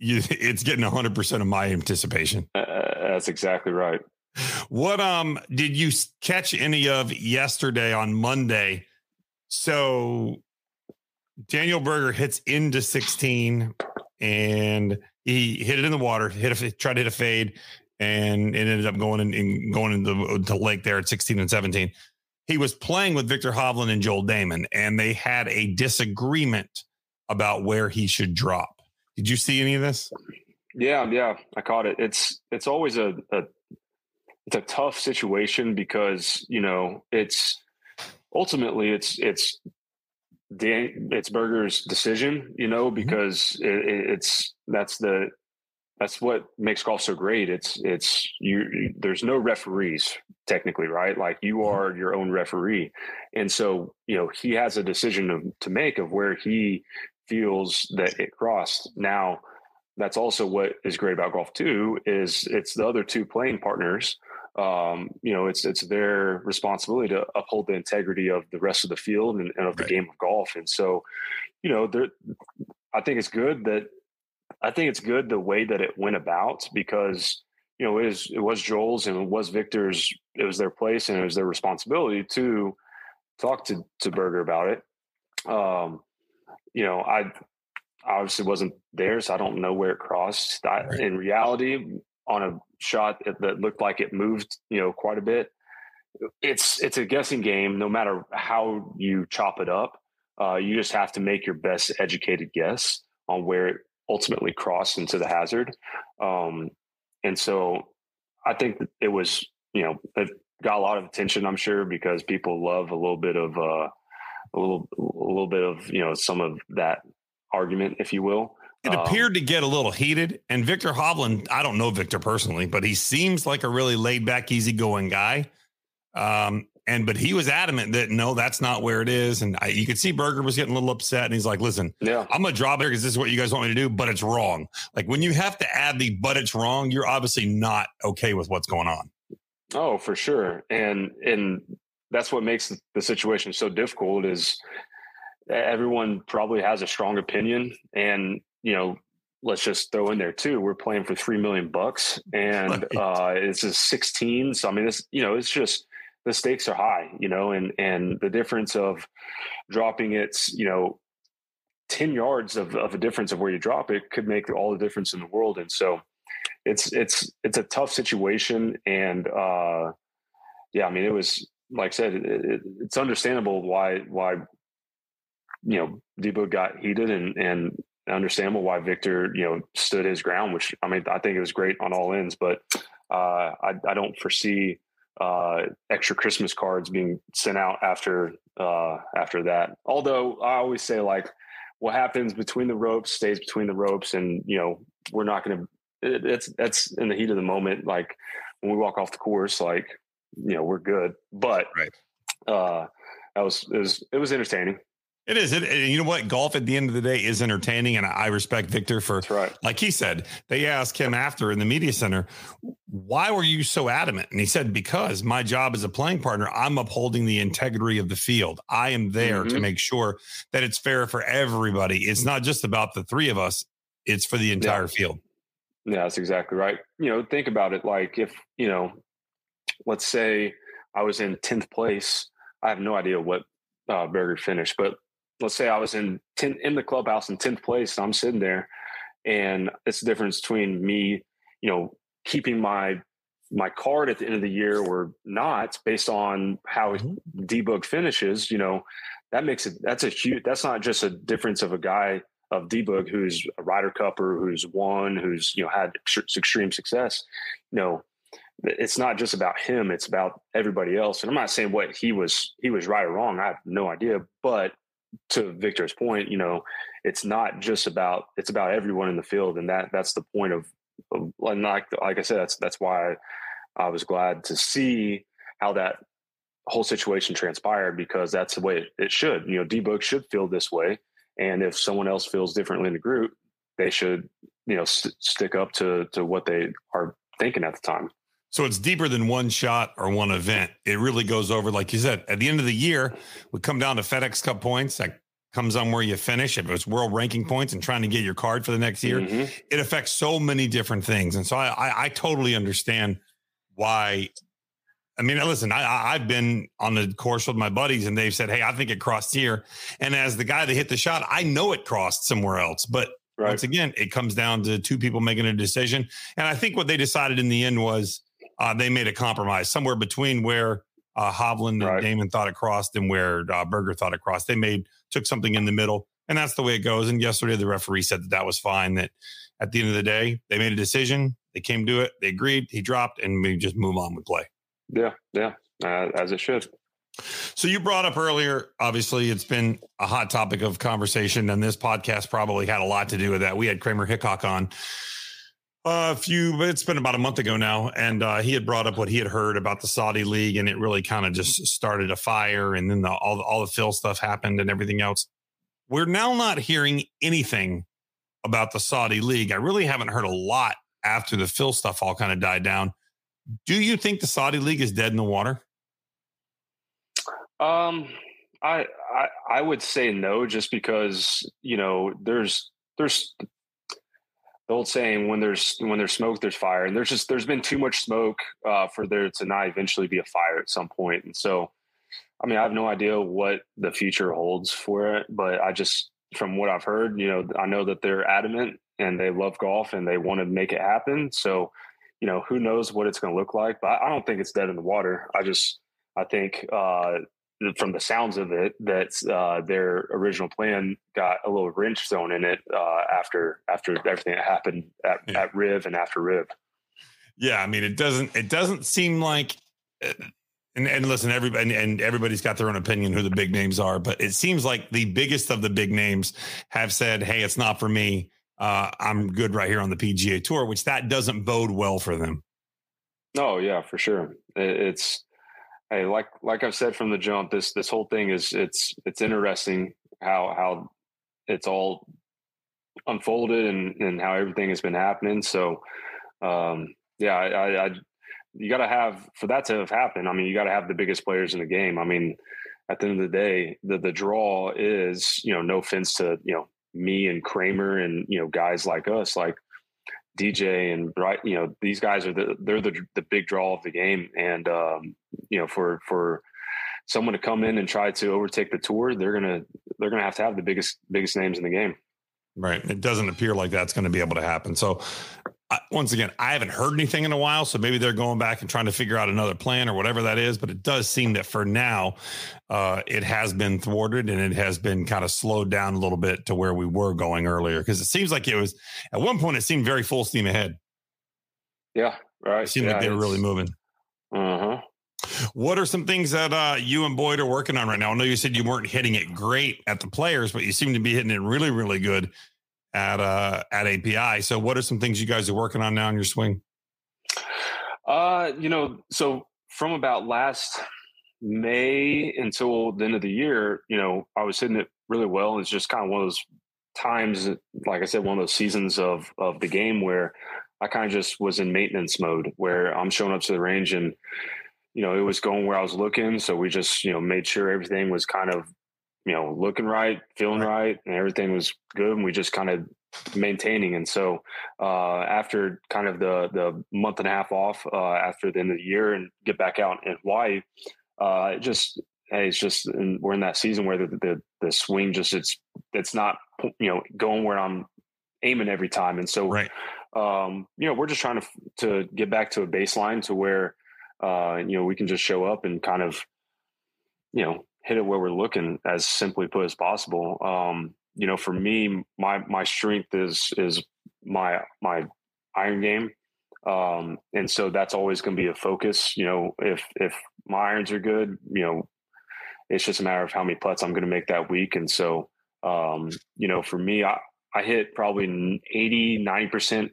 you, it's getting 100% of my anticipation. Uh, that's exactly right. What um did you catch any of yesterday on Monday? So Daniel Berger hits into 16 and he hit it in the water, hit a tried to hit a fade, and it ended up going in, in going into the lake there at 16 and 17. He was playing with Viktor Hovland and Joel Dahmen and they had a disagreement about where he should drop. Did you see any of this? Yeah, yeah, I caught it. It's it's always a, a it's a tough situation because you know it's ultimately it's it's Dan, it's Berger's decision, you know, mm-hmm. because it, it's that's the that's what makes golf so great. It's it's you. There's no referees technically, right? Like you mm-hmm. are your own referee, and so you know he has a decision to, to make of where he feels that it crossed. Now, that's also what is great about golf too. Is it's the other two playing partners. Um, you know, it's it's their responsibility to uphold the integrity of the rest of the field and, and of the right. game of golf. And so, you know, there, I think it's good that I think it's good the way that it went about because you know it was it was Joel's and it was Viktor's. It was their place and it was their responsibility to talk to to Berger about it. Um, you know, I obviously wasn't there, so I don't know where it crossed. I, right. In reality, on a shot that looked like it moved, you know, quite a bit, it's it's a guessing game. No matter how you chop it up, uh, you just have to make your best educated guess on where it ultimately crossed into the hazard. Um, and so, I think it was, you know, it got a lot of attention. I'm sure because people love a little bit of. Uh, a little a little bit of you know some of that argument, if you will. It um, appeared to get a little heated, and Viktor Hovland. I don't know Viktor personally, but he seems like a really laid back, easygoing guy. Um, and but he was adamant that no, that's not where it is. And I, you could see Berger was getting a little upset, and he's like, "Listen, yeah, I'm gonna drop it because this is what you guys want me to do, but it's wrong. Like when you have to add the but it's wrong, you're obviously not okay with what's going on." Oh, for sure, and and that's what makes the situation so difficult is everyone probably has a strong opinion, and you know, let's just throw in there too. We're playing for three million bucks, and uh, it's a sixteen. So I mean, it's you know, it's just the stakes are high, you know, and and the difference of dropping it's you know 10 yards of, of a difference of where you drop it could make all the difference in the world. And so it's, it's, it's a tough situation. And, uh, yeah, I mean, it was, like I said, it, it, it's understandable why, why, you know, Debo got heated and, and understandable why Viktor, you know, stood his ground, which I mean, I think it was great on all ends, but, uh, I, I don't foresee, uh, extra Christmas cards being sent out after uh, after that. Although I always say like what happens between the ropes stays between the ropes, and you know we're not going to. It, it's that's in the heat of the moment. Like when we walk off the course, like you know we're good. But right. uh, that was it was it was entertaining. It is. It, you know what? Golf at the end of the day is entertaining. And I respect Viktor for, right. like he said, they asked him after in the media center, why were you so adamant? And he said, because my job as a playing partner, I'm upholding the integrity of the field. I am there mm-hmm. to make sure that it's fair for everybody. It's not just about the three of us, it's for the entire yeah. field. Yeah, that's exactly right. You know, think about it like if, you know, let's say I was in 10th place. I have no idea what uh, Berger finished, but let's say I was in 10, in the clubhouse in 10th place, I'm sitting there and it's the difference between me, you know, keeping my my card at the end of the year or not based on how mm-hmm. D-Book finishes, you know, that makes it that's a huge that's not just a difference of a guy of D-Book who's a Ryder Cupper, who's won, who's, you know, had extreme success. You know, it's not just about him, it's about everybody else. And I'm not saying what he was he was right or wrong. I have no idea, but to Viktor's point, you know, it's not just about it's about everyone in the field, and that that's the point of, of like like I said, that's that's why I was glad to see how that whole situation transpired because that's the way it, it should. You know, D-Book should feel this way, and if someone else feels differently in the group, they should you know st- stick up to to what they are thinking at the time. So it's deeper than one shot or one event. It really goes over, like you said, at the end of the year, we come down to FedEx Cup points. That comes on where you finish. If it's world ranking points and trying to get your card for the next year, mm-hmm. it affects so many different things. And so I, I, I totally understand why. I mean, listen, I, I've been on the course with my buddies and they've said, Hey, I think it crossed here. And as the guy that hit the shot, I know it crossed somewhere else. But right. once again, it comes down to two people making a decision. And I think what they decided in the end was, uh, they made a compromise somewhere between where uh, Hovland right. and Dahmen thought it crossed and where uh, Berger thought it crossed. They made took something in the middle, and that's the way it goes. And yesterday, the referee said that that was fine. That at the end of the day, they made a decision. They came to it. They agreed. He dropped, and we just move on with play. Yeah, yeah, uh, as it should. So you brought up earlier, obviously it's been a hot topic of conversation and this podcast probably had a lot to do with that. We had Kramer Hickok on a few, it's been about a month ago now, and uh, he had brought up what he had heard about the Saudi league, and it really kind of just started a fire, and then the, all the, all the Phil stuff happened and everything else. We're now not hearing anything about the Saudi league. I really haven't heard a lot after the Phil stuff all kind of died down. Do you think the Saudi league is dead in the water? Um, I I, I would say no, just because you know there's there's the old saying when there's when there's smoke there's fire. And there's just there's been too much smoke uh, for there to not eventually be a fire at some point. And so i mean i have no idea what the future holds for it but i just from what i've heard you know i know that they're adamant and they love golf and they want to make it happen. So you know who knows what it's going to look like but i don't think it's dead in the water. I just i think uh, from the sounds of it that uh, their original plan got a little wrench thrown in it uh, after after everything that happened at, yeah. at Riv and after Riv. Yeah, I mean, it doesn't it doesn't seem like. Uh, and, and listen, everybody and everybody's got their own opinion who the big names are, but it seems like the biggest of the big names have said, "Hey, it's not for me. Uh, I'm good right here on the PGA Tour," which that doesn't bode well for them. Oh yeah, for sure. It's hey, like like I've said from the jump, this this whole thing is it's it's interesting how how it's all unfolded and and how everything has been happening. So um, yeah, I, I, you got to have for that to have happened. I mean, you got to have the biggest players in the game. I mean, at the end of the day, the the draw is you know no offense to you know me and Kramer and you know guys like us like DJ and right you know these guys are the they're the the big draw of the game and um, you know for for someone to come in and try to overtake the tour they're gonna they're gonna have to have the biggest biggest names in the game. Right. It doesn't appear like that's going to be able to happen. So once again, I haven't heard anything in a while, so maybe they're going back and trying to figure out another plan or whatever that is. But it does seem that for now, uh, it has been thwarted and it has been kind of slowed down a little bit to where we were going earlier. Because it seems like it was at one point it seemed very full steam ahead. Yeah, right. It seemed yeah, like they were really moving. Uh huh. What are some things that uh, you and Boyd are working on right now? I know you said you weren't hitting it great at the players, but you seem to be hitting it really, really good at uh at API. So what are some things you guys are working on now in your swing? Uh, you know, so from about last May until the end of the year, you know, I was hitting it really well. It's just kind of one of those times, like I said, one of those seasons of of the game where I kind of just was in maintenance mode, where I'm showing up to the range and you know it was going where I was looking. So we just you know made sure everything was kind of you know, looking right, feeling right, and everything was good. And we just kind of maintaining. And so uh, after kind of the the month and a half off uh, after the end of the year and get back out in Hawaii, uh, it just hey, it's just and we're in that season where the, the the swing just it's it's not you know going where I'm aiming every time. And so right. um, you know we're just trying to to get back to a baseline to where uh, you know we can just show up and kind of you know hit it where we're looking as simply put as possible. Um, you know, for me, my my strength is is my my iron game. Um, and so that's always going to be a focus. You know, if if my irons are good, you know, it's just a matter of how many putts I'm going to make that week. And so, um, you know, for me, I, I hit probably 80, 90%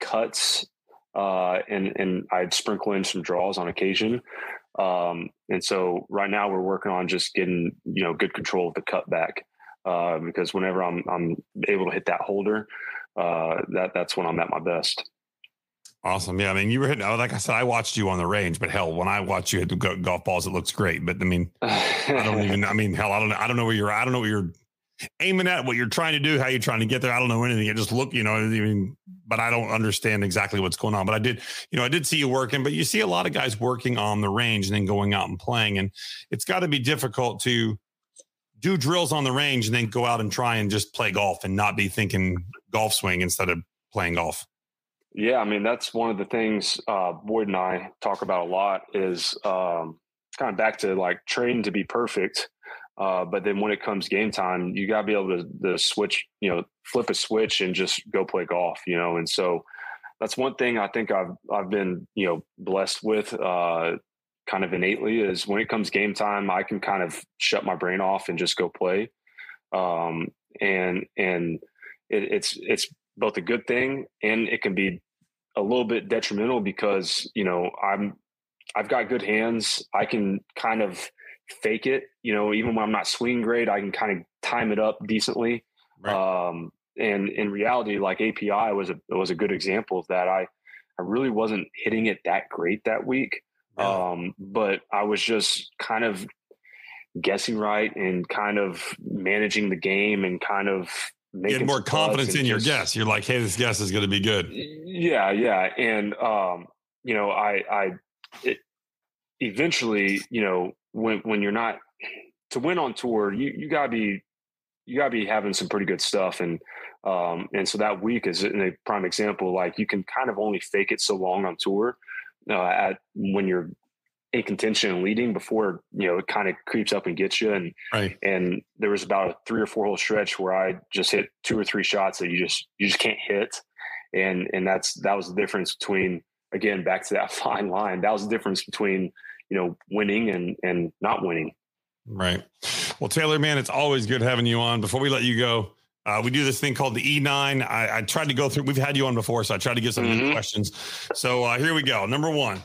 cuts, uh, and, and I'd sprinkle in some draws on occasion. Um, and so right now we're working on just getting, you know, good control of the cutback. Uh, because whenever I'm I'm able to hit that holder, uh, that that's when I'm at my best. Awesome. Yeah. I mean, you were hitting, like I said, I watched you on the range, but hell, when I watch you hit the golf balls, it looks great. But I mean, I don't even, I mean, hell, I don't know. I don't know where you're, I don't know what you're aiming at, what you're trying to do, how you're trying to get there. I don't know anything. It just look, you know, I mean, but I don't understand exactly what's going on. But I did, you know, I did see you working, but you see a lot of guys working on the range and then going out and playing. And it's got to be difficult to do drills on the range and then go out and try and just play golf and not be thinking golf swing instead of playing golf. Yeah, I mean that's one of the things uh, Boyd and I talk about a lot is um, kind of back to like training to be perfect. Uh, but then when it comes game time, you got to be able to, switch, you know, flip a switch and just go play golf, you know. And so that's one thing I think I've I've been you know blessed with, uh, kind of innately is when it comes game time, I can kind of shut my brain off and just go play. Um, and and it, it's it's both a good thing and it can be a little bit detrimental because you know I'm I've got good hands. I can kind of fake it. You know, even when I'm not swinging great, I can kind of time it up decently. Right. Um, and in reality, like API was a was a good example of that. I I really wasn't hitting it that great that week, um, but I was just kind of guessing right and kind of managing the game and kind of making more confidence in just, your guess. You're like, hey, this guess is going to be good. Yeah, yeah, and um, you know, I I it, eventually, you know, when when you're not to win on tour, you you gotta be you gotta be having some pretty good stuff, and um, and so that week is a prime example. Like you can kind of only fake it so long on tour uh, at when you're in contention and leading before you know it kind of creeps up and gets you. And right. and there was about a three or four hole stretch where I just hit two or three shots that you just you just can't hit, and and that's that was the difference between again back to that fine line. That was the difference between you know, winning and and not winning. Right. Well, Talor, man, it's always good having you on. Before we let you go, uh, we do this thing called the E9. I, I, tried to go through. We've had you on before, so I tried to get some mm-hmm. questions. So uh, here we go. Number one,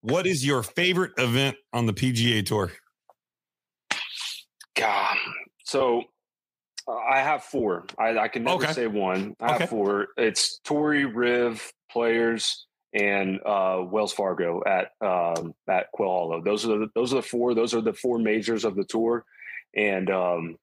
what is your favorite event on the PGA Tour? God, so uh, I have four. I, I can never okay. say one. I okay. have four. It's Torrey, Riv, Players, and uh, Wells Fargo at um, at Quail Hollow. Those are the those are the four. Those are the four majors of the tour, and um,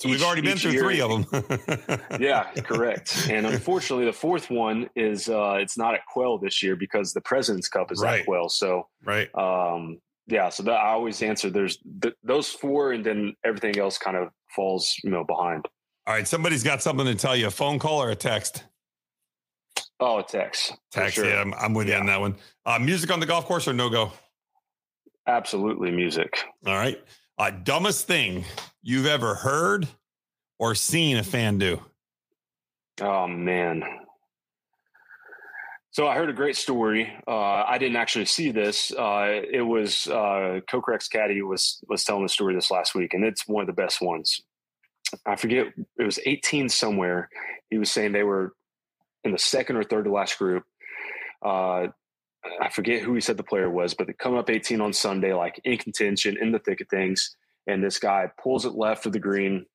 so we've already been through year, three of them. yeah, correct. And unfortunately, the fourth one is uh, it's not at Quail this year because the President's Cup is right. at Quail. So right. Um, yeah, so that I always answer. There's th- those four, and then everything else kind of falls, you know, behind. All right, somebody's got something to tell you. A phone call or a text? Oh, a text. Text. Sure. Yeah, I'm, I'm with yeah. you on that one. Uh, music on the golf course or no go? Absolutely, music. All right. Uh, dumbest thing you've ever heard or seen a fan do? Oh man. So I heard a great story. Uh, I didn't actually see this. Uh, it was uh, caddy was was telling the story this last week, and it's one of the best ones. I forget it was 18 somewhere. He was saying they were in the second or third to last group. Uh, I forget who he said the player was, but they come up 18 on Sunday, like in contention, in the thick of things. And this guy pulls it left of the green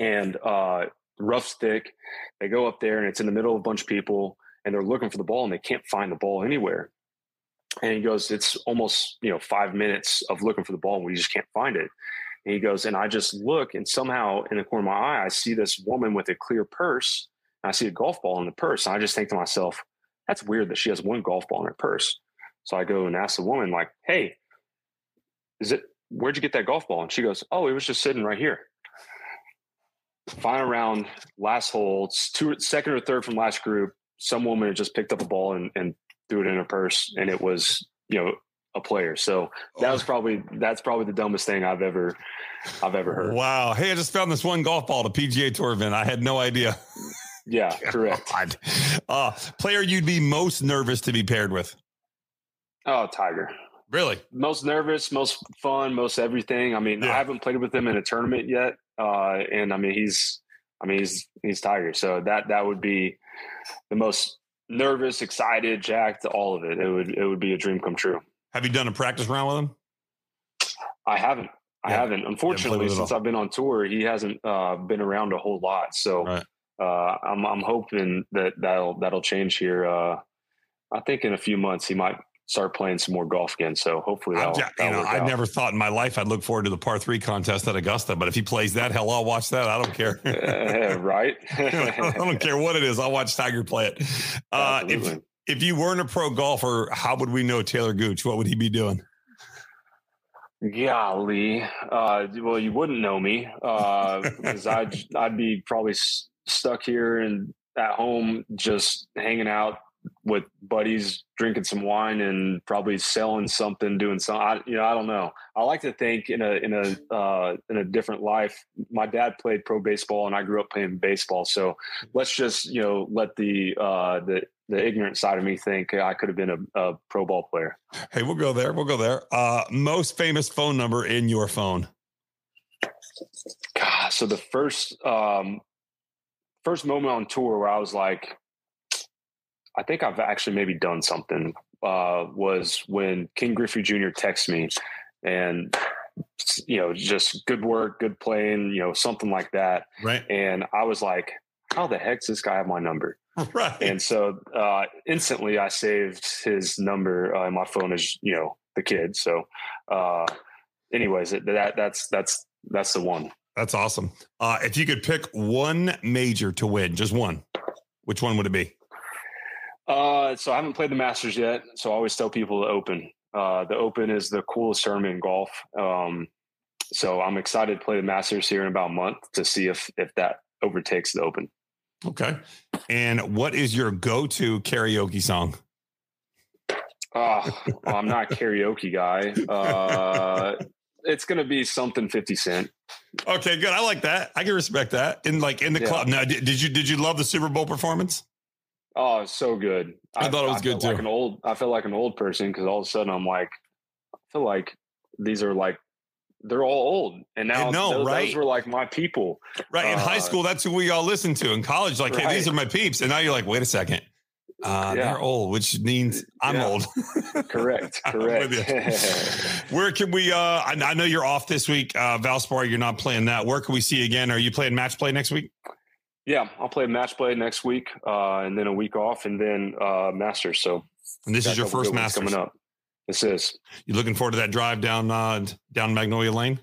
and uh, rough stick. They go up there and it's in the middle of a bunch of people and they're looking for the ball and they can't find the ball anywhere. And he goes, It's almost, you know, five minutes of looking for the ball and we just can't find it. And he goes, And I just look and somehow in the corner of my eye, I see this woman with a clear purse. I see a golf ball in the purse. And I just think to myself, That's weird that she has one golf ball in her purse. So I go and ask the woman, like, Hey, is it, where'd you get that golf ball? And she goes, Oh, it was just sitting right here final round, last hole, two, second or third from last group, some woman had just picked up a ball and, and threw it in her purse, and it was you know a player. So that was oh. probably that's probably the dumbest thing I've ever I've ever heard. Wow. Hey, I just found this one golf ball at a PGA Tour event. I had no idea. Yeah, correct. Uh, player you'd be most nervous to be paired with? Oh, Tiger. Really? Most nervous, most fun, most everything. I mean, yeah. I haven't played with him in a tournament yet, uh, and I mean he's, I mean he's he's Tiger. So that that would be the most nervous, excited, jacked, all of it. It would it would be a dream come true. Have you done a practice round with him? I haven't. I haven't. Unfortunately, since I've been on tour, he hasn't uh, been around a whole lot. So right. Uh, I'm I'm hoping that that'll that'll change here. Uh, I think in a few months he might start playing some more golf again. So hopefully, that'll, just, you know, I never thought in my life I'd look forward to the par three contest at Augusta, but if he plays that, hell, I'll watch that. I don't care. uh, right? I don't care what it is. I'll watch Tiger play it. Uh, if if you weren't a pro golfer, how would we know Talor Gooch? What would he be doing? Golly, uh, well, you wouldn't know me because uh, I'd I'd be probably stuck here and at home just hanging out with buddies drinking some wine and probably selling something, doing something I, you know, I don't know. I like to think in a in a uh, in a different life. My dad played pro baseball, and I grew up playing baseball. So let's just you know let the uh, the the ignorant side of me think I could have been a, a pro ball player. Hey, we'll go there. We'll go there. Uh, most famous phone number in your phone. God, so the first um, first moment on tour where I was like, I think I've actually maybe done something. Uh, was when Ken Griffey Jr. texted me, and you know, just good work, good playing, you know, something like that. Right. And I was like, how the heck does this guy have my number? Right. And so uh, instantly I saved his number uh, my phone as you know the kid. So, uh, anyways, that that's that's that's the one. That's awesome. Uh, if you could pick one major to win, just one, which one would it be? Uh, so I haven't played the Masters yet. So I always tell people the Open. Uh, the Open is the coolest tournament in golf. Um, so I'm excited to play the Masters here in about a month to see if if that overtakes the Open. Okay. And what is your go-to karaoke song? Uh, well, I'm not a karaoke guy. Uh, it's going to be something 50 Cent. Okay, good. I like that. I can respect that. In like in the yeah. club. Now, did, did you did you love the Super Bowl performance? Oh, so good. I, I thought it was I good too. Like an old, I feel like an old person because all of a sudden I'm like, I feel like these are like they're all old, and now no, those, right? those were like my people. Right in uh, high school, that's who we all listened to. In college, like, right. hey, these are my peeps, and now you're like, wait a second. Uh, yeah. They're old, which means I'm yeah. old. correct. Correct. Where can we? Uh, I, I, know you're off this week, uh, Valspar. You're not playing that. Where can we see you again? Are you playing match play next week? Yeah, I'll play match play next week, uh, and then a week off, and then uh, Masters. So, and this is your first Masters coming up. This is. You looking forward to that drive down uh, down Magnolia Lane?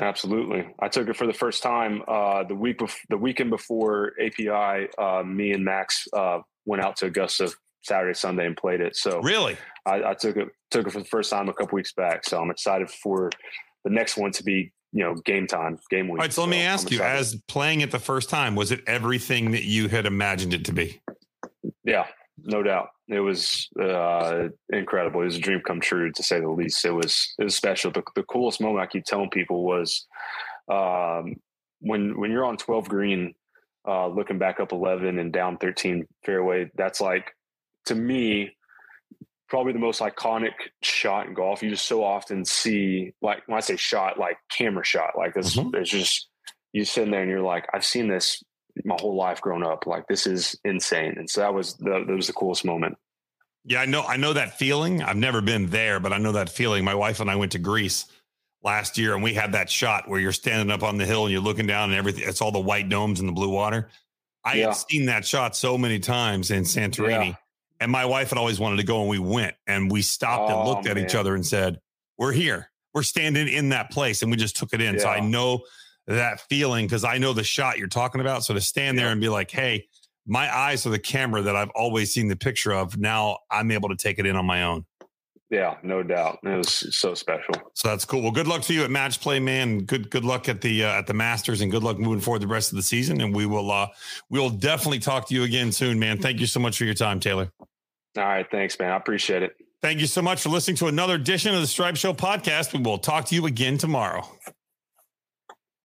Absolutely. I took it for the first time uh, the week bef- the weekend before API. Uh, me and Max uh, went out to Augusta Saturday, Sunday, and played it. So really, I, I, took it took it for the first time a couple weeks back. So I'm excited for the next one to be you know game time, game week. All right, so, so let me ask you: as playing it the first time, was it everything that you had imagined it to be? Yeah, no doubt. It was uh, incredible. It was a dream come true, to say the least. It was it was special. The, the coolest moment I keep telling people was um, when when you're on 12 green, uh, looking back up 11 and down 13 fairway. That's like to me probably the most iconic shot in golf. You just so often see like when I say shot, like camera shot, like this. Mm-hmm. It's just you sitting there and you're like, I've seen this my whole life growing up. Like this is insane. And so that was the, that was the coolest moment. Yeah, I know. I know that feeling. I've never been there, but I know that feeling. My wife and I went to Greece last year, and we had that shot where you're standing up on the hill and you're looking down, and everything. It's all the white domes and the blue water. I yeah. had seen that shot so many times in Santorini, yeah. and my wife had always wanted to go, and we went, and we stopped oh, and looked man. at each other and said, "We're here. We're standing in that place," and we just took it in. Yeah. So I know that feeling because I know the shot you're talking about. So to stand there and be like, hey, my eyes are the camera that I've always seen the picture of. Now I'm able to take it in on my own. Yeah, no doubt. It was so special. So that's cool. Well, good luck to you at match play, man. Good good luck at the uh, at the Masters, and good luck moving forward the rest of the season. And we will uh we will definitely talk to you again soon, man. Thank you so much for your time, Talor. All right, thanks, man. I appreciate it. Thank you so much for listening to another edition of the Stripe Show podcast. We will talk to you again tomorrow.